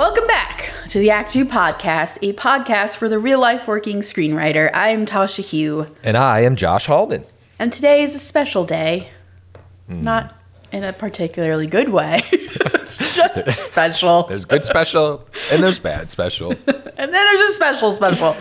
Welcome back to the Act 2 podcast, a podcast for the real life working screenwriter. I'm Tasha Huo, And I am Josh Hallman. and today is a special day. Not in a particularly good way, it's just special. There's good special and there's bad special. And then there's a special special.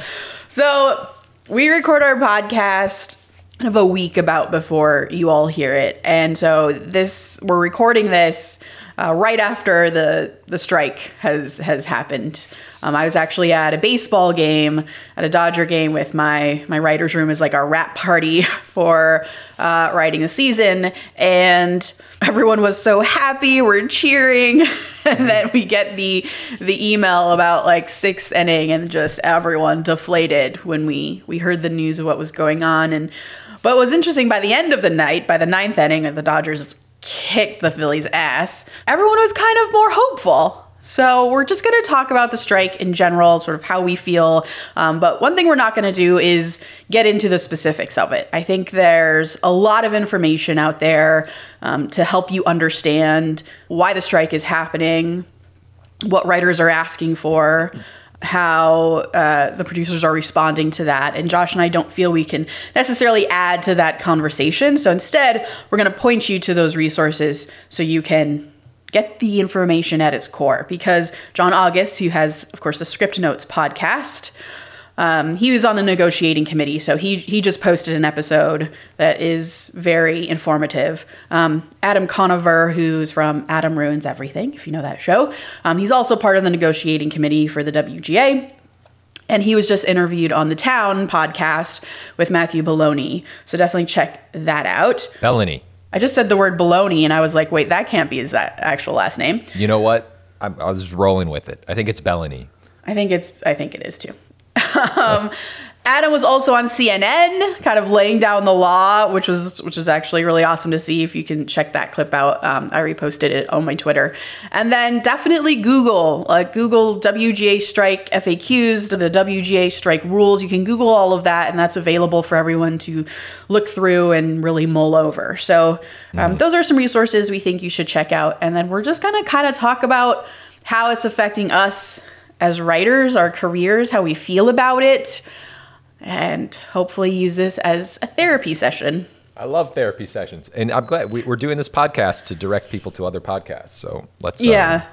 So we record our podcast kind of a week about before you all hear it. And so this we're recording this uh, right after the the strike has has happened. Um, I was actually at a baseball game, at a Dodger game with my my writers' room is like our wrap party for uh, writing the season, and everyone was so happy. We're cheering, and then we get the the email about like sixth inning, and just everyone deflated when we we heard the news of what was going on. And but what was interesting by the end of the night, by the ninth inning, the Dodgers kicked the Phillies' ass. Everyone was kind of more hopeful. So we're just going to talk about the strike in general, sort of how we feel. Um, but one thing we're not going to do is get into the specifics of it. I think there's a lot of information out there um, to help you understand why the strike is happening, what writers are asking for, how uh, the producers are responding to that. And Josh and I don't feel we can necessarily add to that conversation. So instead, we're going to point you to those resources so you can get the information at its core. Because John August, who has, of course, the Scriptnotes podcast, um, he was on the negotiating committee, so he he just posted an episode that is very informative. Um, Adam Conover, who's from Adam Ruins Everything, if you know that show, um, he's also part of the negotiating committee for the WGA. And he was just interviewed on the Town podcast with Matthew Baloney. So definitely check that out. Belloni. I just said the word baloney, and I was like, wait, that can't be his actual last name. You know what? I'm, I was just rolling with it. I think it's Belloni. I think it's I think it is too. Um, Adam was also on CNN, kind of laying down the law, which was which was actually really awesome to see. If you can check that clip out, um, I reposted it on my Twitter. And then definitely Google, like Google WGA strike FAQs, the WGA strike rules. You can Google all of that, and that's available for everyone to look through and really mull over. So um, those are some resources we think you should check out. And then we're just gonna kind of talk about how it's affecting us as writers, our careers, how we feel about it, and hopefully use this as a therapy session. I love therapy sessions. And I'm glad we, we're doing this podcast to direct people to other podcasts. So let's. um, Yeah.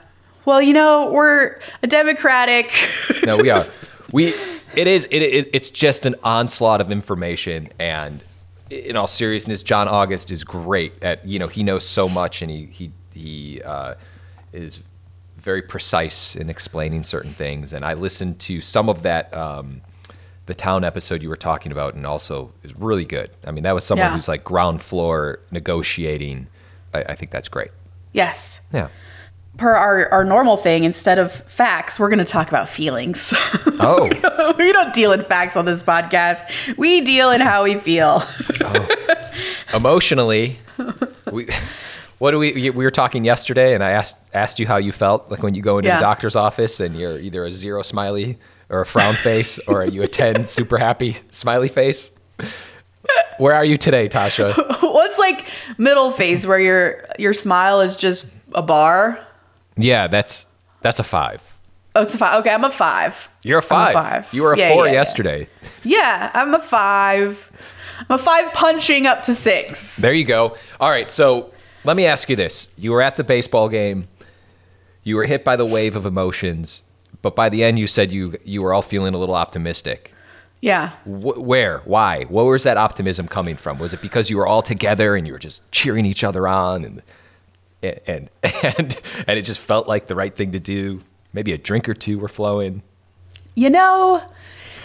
Well, you know, we're a democratic. no, we are. We. It is. It, it. It's just an onslaught of information, and in all seriousness, John August is great at. You know, he knows so much, and he he he uh, is very precise in explaining certain things. And I listened to some of that. Um, the town episode you were talking about, and also is really good. I mean, that was someone Yeah. who's like ground floor negotiating. I, I think that's great. yes. Yeah. Per our, our normal thing, instead of facts, we're going to talk about feelings. Oh, we don't deal in facts on this podcast. We deal in how we feel. oh. emotionally we what do we we were talking yesterday and i asked asked you how you felt like when you go into Yeah. the doctor's office and you're either a zero smiley or a frown face or are you a 10 super happy smiley face where are you today tasha What's like middle face where your your smile is just a bar? yeah that's that's a five Oh, it's a five. Okay, I'm a five. you're a I'm five, you were a Yeah, four yeah, yeah. yesterday Yeah, I'm a five. I'm a five punching up to six. There you go. All right, so let me ask you this: You were at the baseball game. You were hit by the wave of emotions, but by the end, you said you you were all feeling a little optimistic. Yeah. Wh- where? Why? Where was that optimism coming from? Was it because you were all together and you were just cheering each other on, and and and and it just felt like the right thing to do? Maybe a drink or two were flowing. You know,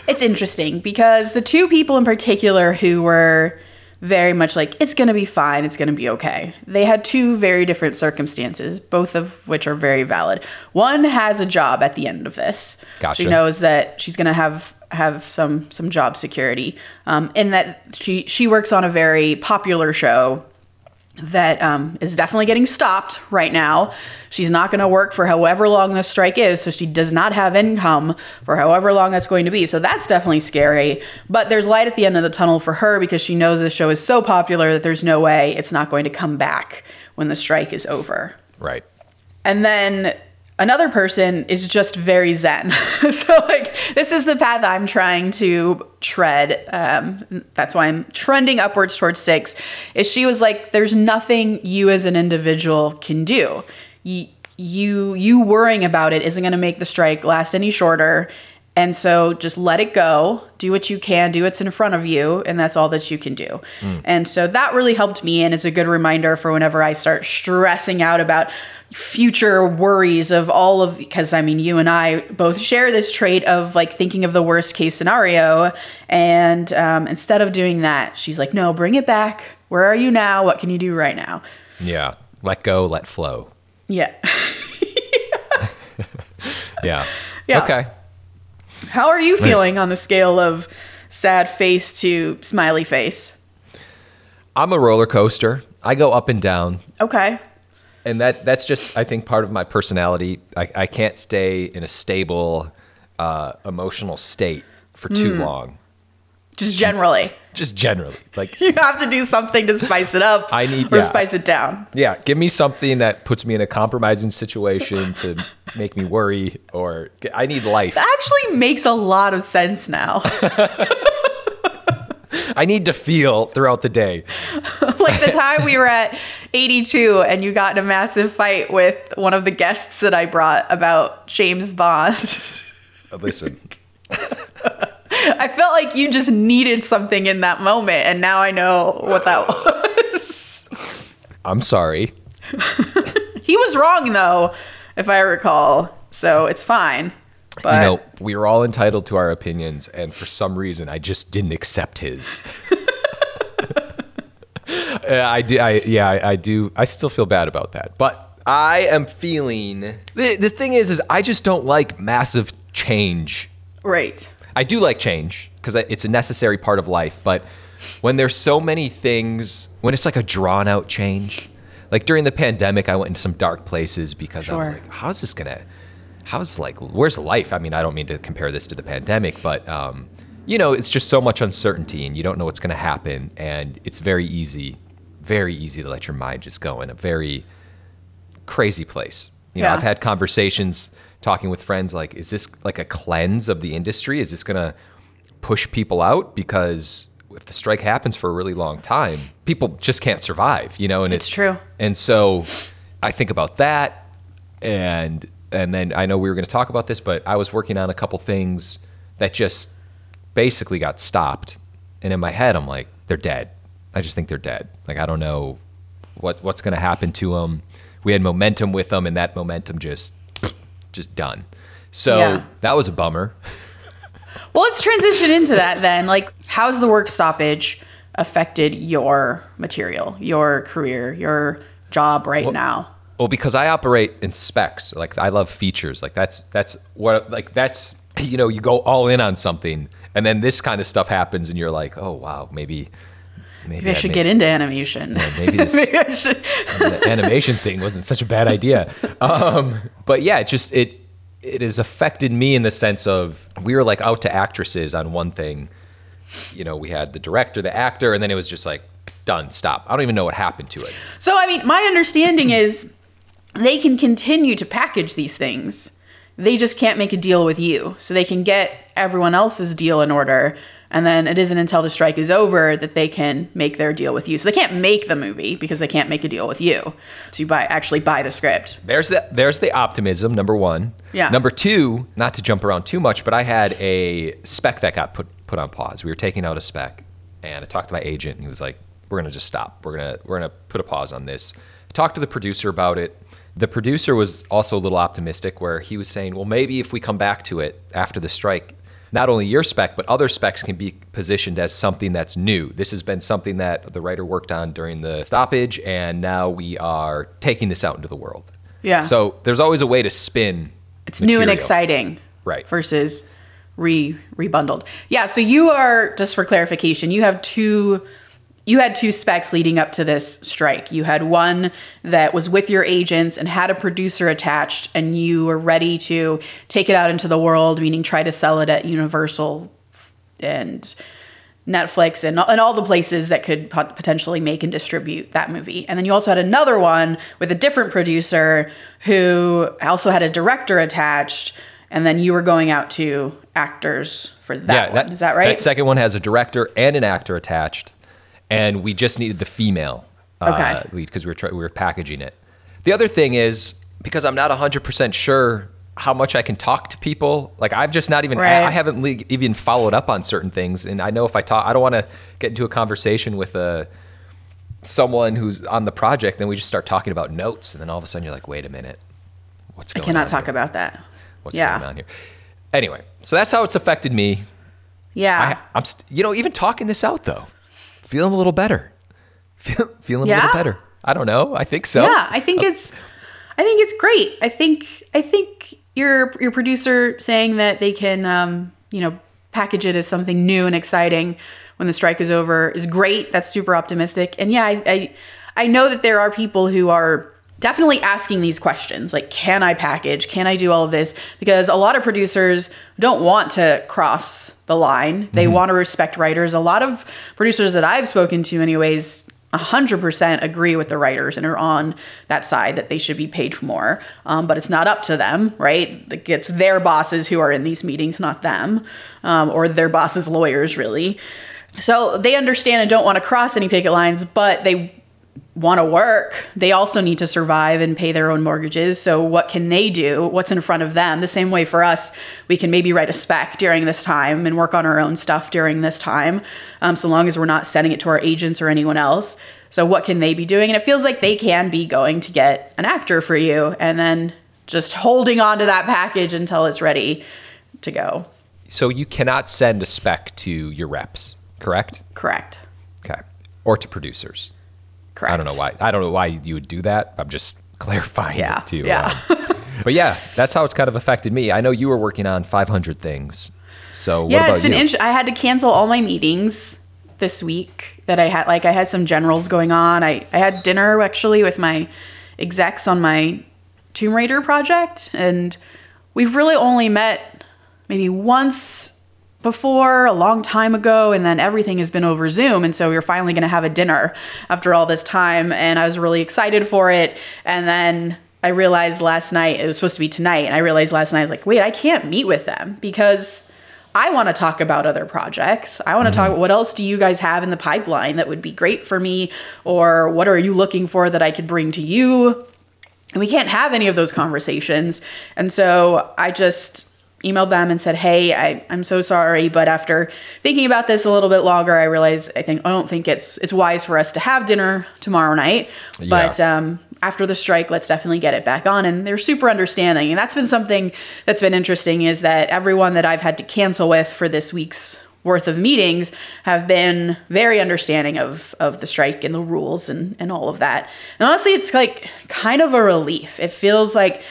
it's interesting because the two people in particular who were very much like, it's going to be fine, it's going to be okay. They had two very different circumstances, both of which are very valid. One has a job at the end of this. Gotcha. She knows that she's going to have have some some job security, um, and that she she works on a very popular show that um, is definitely getting stopped right now. She's not going to work for however long this strike is, so she does not have income for however long that's going to be. So that's definitely scary. But there's light at the end of the tunnel for her because she knows the show is so popular that there's no way it's not going to come back when the strike is over. Right. And then Another person is just very zen. so, like, this is the path I'm trying to tread. Um, that's why I'm trending upwards towards six. Is she was like, there's nothing you as an individual can do. You, you, you worrying about it isn't going to make the strike last any shorter. And so just let it go, do what you can, do what's in front of you, and that's all that you can do. Mm. And so that really helped me and is a good reminder for whenever I start stressing out about future worries of all of because I mean you and I both share this trait of like thinking of the worst case scenario and um, instead of doing that she's like no bring it back. Where are you now? What can you do right now? Yeah. Let go let flow. Yeah. Yeah. Yeah. Okay how are you feeling on the scale of sad face to smiley face I'm a roller coaster I go up and down okay and that that's just I think part of my personality. I, I can't stay in a stable uh, emotional state for too mm. long. Just generally. Just generally, like you have to do something to spice it up. I need or yeah. spice it down. Yeah, give me something that puts me in a compromising situation to make me worry, or I need life. That actually makes a lot of sense now. I need to feel throughout the day. like the time we were at 82 and you got in a massive fight with one of the guests that I brought about James Bond. Listen. I felt like you just needed something in that moment, and now I know what that was. I'm sorry. he was wrong, though, if I recall. So it's fine. But you know, we were all entitled to our opinions, and for some reason, I just didn't accept his. Uh, I do. I yeah. I, I, do. I still feel bad about that, but I am feeling. The, the thing is, is I just don't like massive change. Right. I do like change because it's a necessary part of life, but when there's so many things, when it's like a drawn out change, like during the pandemic, I went into some dark places because sure. I was like, how's this gonna? How's like, where's life? I mean, I don't mean to compare this to the pandemic, but um, you know, it's just so much uncertainty and you don't know what's going to happen. And it's very easy, very easy to let your mind just go in a very crazy place. You know, yeah. I've had conversations talking with friends like, is this like a cleanse of the industry? Is this going to push people out? Because if the strike happens for a really long time, people just can't survive, you know? And it's, it's true. And so I think about that. And, and then I know we were going to talk about this, but I was working on a couple things that just basically got stopped. And in my head, I'm like, they're dead. I just think they're dead. Like I don't know what what's going to happen to them. We had momentum with them, and that momentum just just done. So yeah. that was a bummer. well, let's transition into that then. Like, how's the work stoppage affected your material, your career, your job right well, now? Well, because I operate in specs. Like I love features. Like that's that's what like that's you know you go all in on something and then this kind of stuff happens and you're like oh wow maybe maybe, maybe I should get into animation. Yeah, maybe, this, maybe I should. the animation thing wasn't such a bad idea. Um, but yeah, it just it it has affected me in the sense of we were like out to actresses on one thing. You know, we had the director, the actor, and then it was just like done, stop. I don't even know what happened to it. So I mean, my understanding is they can continue to package these things they just can't make a deal with you. So they can get everyone else's deal in order. And then it isn't until the strike is over that they can make their deal with you. So they can't make the movie because they can't make a deal with you. So you buy actually buy the script. There's the there's the optimism, number one. Yeah. Number two, not to jump around too much, but I had a spec that got put put on pause. We were taking out a spec and I talked to my agent and he was like, We're gonna just stop. We're gonna we're gonna put a pause on this. I talked to the producer about it the producer was also a little optimistic where he was saying, well, maybe if we come back to it after the strike, not only your spec, but other specs can be positioned as something that's new. This has been something that the writer worked on during the stoppage, and now we are taking this out into the world. Yeah. So there's always a way to spin. It's material. new and exciting. Right. Versus re rebundled. Yeah. So you are just for clarification, you have two you had two specs leading up to this strike. You had one that was with your agents and had a producer attached, and you were ready to take it out into the world, meaning try to sell it at Universal and Netflix and, and all the places that could pot- potentially make and distribute that movie. And then you also had another one with a different producer who also had a director attached. And then you were going out to actors for that one. Is that right? That second one has a director and an actor attached. And we just needed the female uh, Okay. lead because we were try- we were packaging it. The other thing is because I'm not 100% sure how much I can talk to people. Like I've just not even Right. I haven't le- even followed up on certain things and I know if I talk I don't want to get into a conversation with a someone who's on the project then we just start talking about notes and then all of a sudden you're like wait a minute. What's going I cannot on talk here? about that. What's yeah. going on here? Anyway, so that's how it's affected me. Yeah. I, I'm, st- you know, even talking this out though, feeling a little better. Feel, feeling a little better. I don't know. I think so. Yeah, I think it's I think it's great. I think I think your your producer saying that they can um, you know, package it as something new and exciting when the strike is over is great. That's super optimistic. And yeah, I I, I know that there are people who are definitely asking these questions like can I package? Can I do all of this? Because a lot of producers don't want to cross the line. They want to respect writers. A lot of producers that I've spoken to anyways 100% agree with the writers and are on that side that they should be paid more. Um, but it's not up to them, right? Like, It's their bosses who are in these meetings, not them, um, or their bosses' lawyers, really. So they understand and don't want to cross any picket lines, but they want to work. They also need to survive and pay their own mortgages. So what can they do? What's in front of them? The same way for us, we can maybe write a spec during this time and work on our own stuff during this time, um, so long as we're not sending it to our agents or anyone else. So what can they be doing? And it feels like they can be going to get an actor for you and then just holding on to that package until it's ready to go. So you cannot send a spec to your reps, correct? Correct. Okay. Or to producers. Correct. I don't know why. I don't know why you would do that. I'm just clarifying Yeah, it to you. yeah. Um, but yeah, that's how it's kind of affected me. I know you were working on 500 things. So what yeah, it's been int- I had to cancel all my meetings this week that I had. Like I had some generals going on. I I had dinner actually with my execs on my Tomb Raider project, and we've really only met maybe once before a long time ago and then everything has been over zoom and so we were finally going to have a dinner after all this time and i was really excited for it. And then i realized last night it was supposed to be tonight and i realized last night i was like wait i can't meet with them because i want to talk about other projects. I want to talk mm-hmm. what else do you guys have in the pipeline that would be great for me? Or what are you looking for that i could bring to you? And we can't have any of those conversations. And so I just emailed them and said, Hey, I, I'm so sorry. But after thinking about this a little bit longer, I realized I think I don't think it's it's wise for us to have dinner tomorrow night. But Yeah. um after the strike, let's definitely get it back on. And they're super understanding. And that's been something that's been interesting is that everyone that I've had to cancel with for this week's worth of meetings have been very understanding of of the strike and the rules and and all of that. And honestly, it's like kind of a relief. It feels like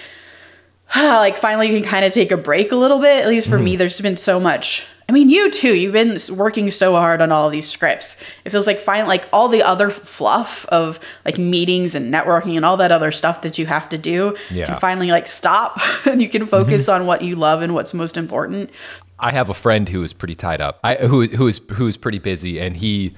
like finally you can kind of take a break a little bit. At least for me, mm-hmm. there's been so much. I mean, you too. You've been working so hard on all of these scripts. It feels like fine, like all the other fluff of like meetings and networking and all that other stuff that you have to do Yeah. can finally like stop and you can mm-hmm. focus on what you love and what's most important. I have a friend who is pretty tied up. I who who is who is pretty busy, and he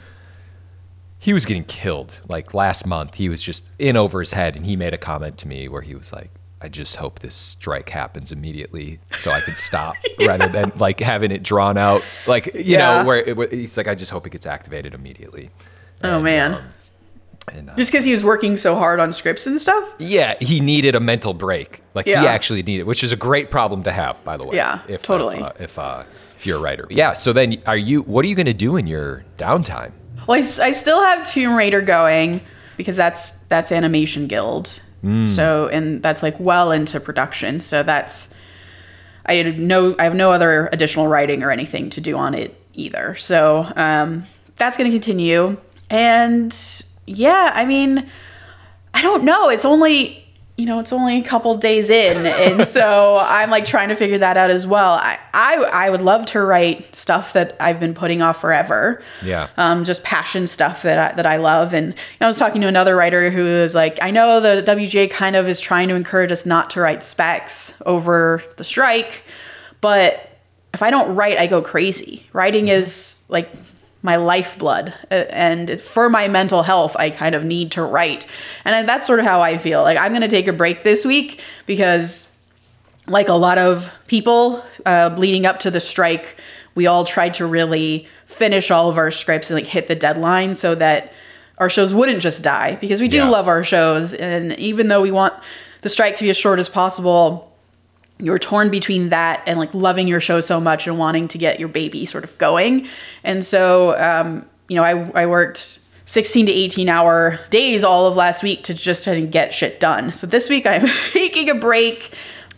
he was getting killed. Like last month, he was just in over his head, and he made a comment to me where he was like, "I just hope this strike happens immediately so I can stop, rather than like having it drawn out. Like you Yeah. know, where it, wa- he's like, I just hope it gets activated immediately." Oh And, man. um, and, uh, Just because he was working so hard on scripts and stuff. yeah, he needed a mental break. Like he actually needed, which is a great problem to have, by the way. Yeah, if, totally. If, uh, if, uh, if you're a writer, yeah. So then, are you? What are you going to do in your downtime? Well, I still have Tomb Raider going because that's that's Animation Guild. So and that's like well into production. So that's I had no I have no other additional writing or anything to do on it either. So um, that's going to continue. And yeah, I mean, I don't know. It's only you know it's only a couple days in, and so I'm like trying to figure that out as well. I, I I would love to write stuff that I've been putting off forever Yeah. um, just passion stuff that I, that I love. And you know, I was talking to another writer who was like, I know the WGA kind of is trying to encourage us not to write specs over the strike, but if I don't write, I go crazy. Writing is like my lifeblood uh, and for my mental health i kind of need to write. And that's sort of how i feel. Like i'm going to take a break this week because like a lot of people uh, leading up to the strike we all tried to really finish all of our scripts and like hit the deadline so that our shows wouldn't just die because we do Yeah. love our shows. And even though we want the strike to be as short as possible you're torn between that and like loving your show so much and wanting to get your baby sort of going. And so, um, you know, I, I worked 16 to 18 hour days all of last week to just try to get shit done. So this week I'm taking a break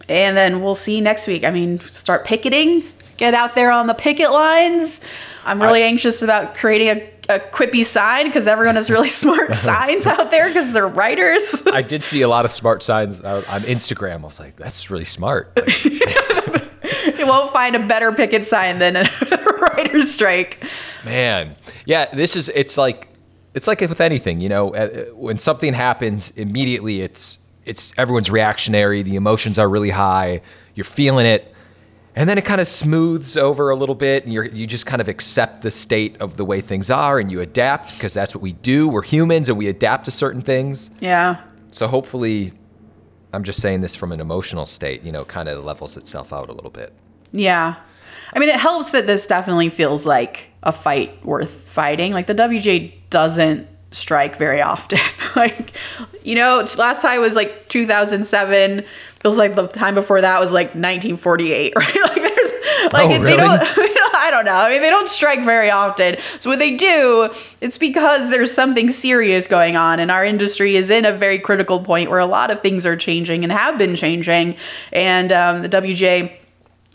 and then we'll see next week. I mean, start picketing, get out there on the picket lines. I'm really I- anxious about creating a, a quippy sign because everyone has really smart signs out there because they're writers. I did see a lot of smart signs out on Instagram. I was like, that's really smart. Like, you won't find a better picket sign than a writer's strike. man, yeah, this is. It's like it's like with anything, you know. uh, When something happens, immediately it's it's everyone's reactionary. The emotions are really high. You're feeling it. And then it kind of smooths over a little bit, and you you just kind of accept the state of the way things are, and you adapt because that's what we do. We're humans, and we adapt to certain things. Yeah. So hopefully, I'm just saying this from an emotional state, you know, kind of levels itself out a little bit. Yeah. I mean, it helps that this definitely feels like a fight worth fighting. Like the WJ doesn't strike very often. like, you know, last time was like 2007. Feels like the time before that was like 1948, right? Like there's like Oh, they don't I don't know. I mean, they don't strike very often. So when they do, it's because there's something serious going on, and our industry is in a very critical point where a lot of things are changing and have been changing. And um, the WJ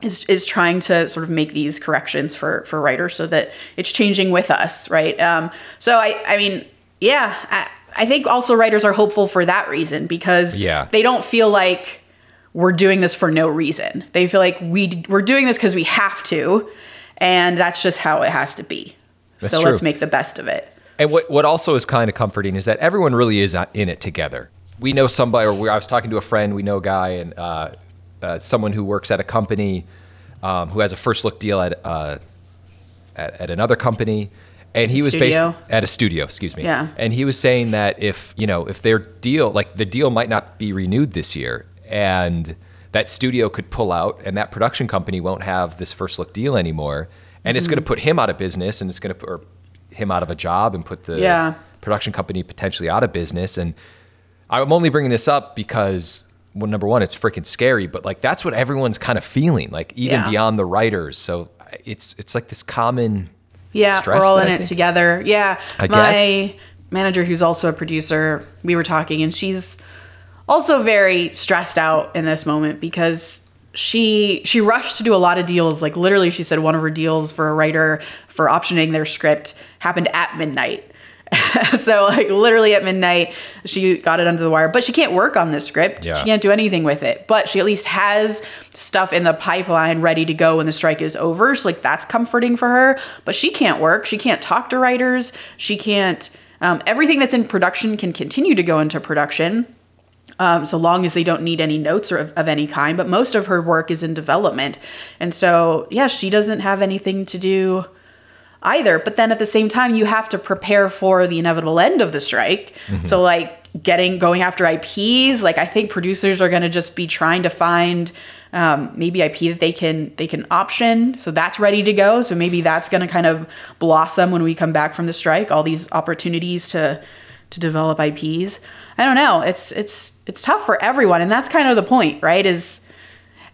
is is trying to sort of make these corrections for for writers so that it's changing with us, right? Um, so I I mean, yeah, I, I think also writers are hopeful for that reason because Yeah. they don't feel like we're doing this for no reason. They feel like we we're doing this because we have to, and that's just how it has to be. That's so true. let's make the best of it. And what, what also is kind of comforting is that everyone really is in it together. We know somebody, or we, I was talking to a friend, we know a guy, and uh, uh, someone who works at a company um, who has a first look deal at, uh, at, at another company. And he was Studio? based at a studio, excuse me. Yeah. And he was saying that if, you know, if their deal, like the deal might not be renewed this year, and that studio could pull out, and that production company won't have this first look deal anymore, and it's Mm-hmm. going to put him out of business, and it's going to put or him out of a job, and put the Yeah. production company potentially out of business. And I'm only bringing this up because, well, number one, it's freaking scary, but like that's what everyone's kind of feeling, like even Yeah. beyond the writers. So it's it's like this common Yeah, we're all in I it think- together. Yeah. I My guess. manager, who's also a producer, we were talking, and she's also very stressed out in this moment because she she rushed to do a lot of deals. Like literally, she said one of her deals for a writer for optioning their script happened at midnight. so like literally at midnight she got it under the wire but she can't work on this script Yeah. she can't do anything with it but she at least has stuff in the pipeline ready to go when the strike is over so like that's comforting for her but she can't work she can't talk to writers she can't um, everything that's in production can continue to go into production um, so long as they don't need any notes or of, of any kind. But most of her work is in development, and so yeah, she doesn't have anything to do either. But then at the same time, you have to prepare for the inevitable end of the strike. So like getting going after IPs, like I think producers are going to just be trying to find. Um, maybe IP that they can they can option, so that's ready to go. So maybe that's going to kind of blossom when we come back from the strike. All these opportunities to to develop IPs. I don't know. It's it's it's tough for everyone, and that's kind of the point, right? Is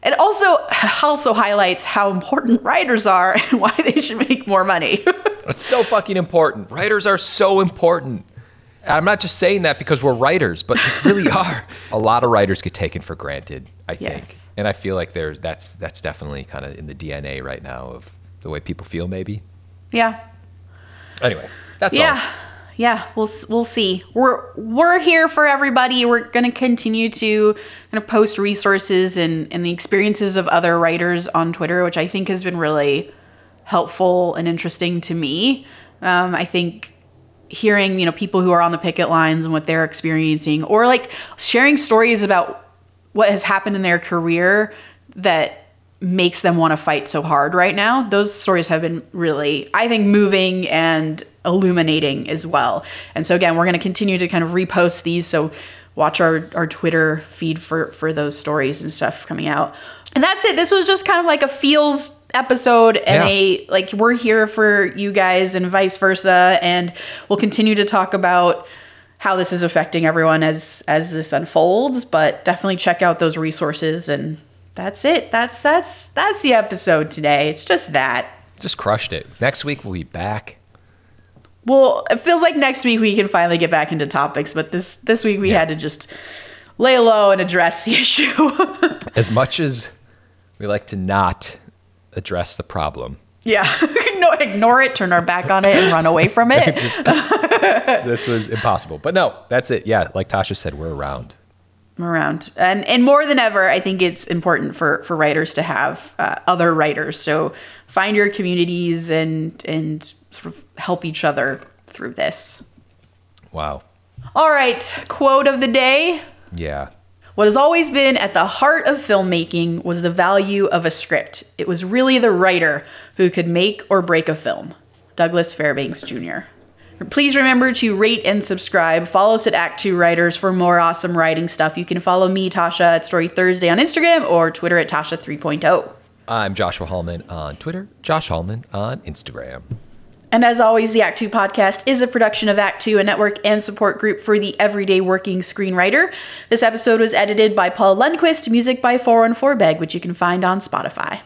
it also also highlights how important writers are and why they should make more money. It's so fucking important. Writers are so important. I'm not just saying that because we're writers, but they really are. A lot of writers get taken for granted, I think. Yes. And I feel like there's that's that's definitely kind of in the DNA right now of the way people feel maybe. yeah, Anyway, that's yeah, all. Yeah. We'll we'll see. We're we're here for everybody. We're gonna continue to kind of post resources and and the experiences of other writers on Twitter, which I think has been really helpful and interesting to me. Um, I think hearing you know people who are on the picket lines and what they're experiencing, or like sharing stories about what has happened in their career that makes them want to fight so hard right now. Those stories have been really, I think, moving and illuminating as well. And so again, we're going to continue to kind of repost these. So watch our, our Twitter feed for, for those stories and stuff coming out. And that's it. This was just kind of like a feels episode and Yeah. a like we're here for you guys and vice versa and we'll continue to talk about how this is affecting everyone as as this unfolds but definitely check out those resources and that's it that's that's that's the episode today it's just that Just crushed it. Next week we'll be back. Well it feels like next week we can finally get back into topics but this this week we had to just lay low and address the issue. As much as we like to not address the problem, yeah. No ignore it turn our back on it and run away from it. This was impossible. But no, that's it. Yeah, like Tasha said, we're around. around. And and more than ever i think it's important for for writers to have uh, other writers. So find your communities and and sort of help each other through this Wow. all right quote of the day Yeah. what has always been at the heart of filmmaking was the value of a script it was really the writer who could make or break a film douglas fairbanks jr Please remember to rate and subscribe. Follow us at Act Two Writers for more awesome writing stuff. You can follow me, Tasha, at Story Thursday on Instagram or Twitter at Tasha oh. 3.0. I'm Joshua Hallman on Twitter, Josh Hallman on Instagram. And as always, the Act Two podcast is a production of Act Two, a network and support group for the everyday working screenwriter. This episode was edited by Paul Lundquist, music by 414 Beg, which you can find on Spotify.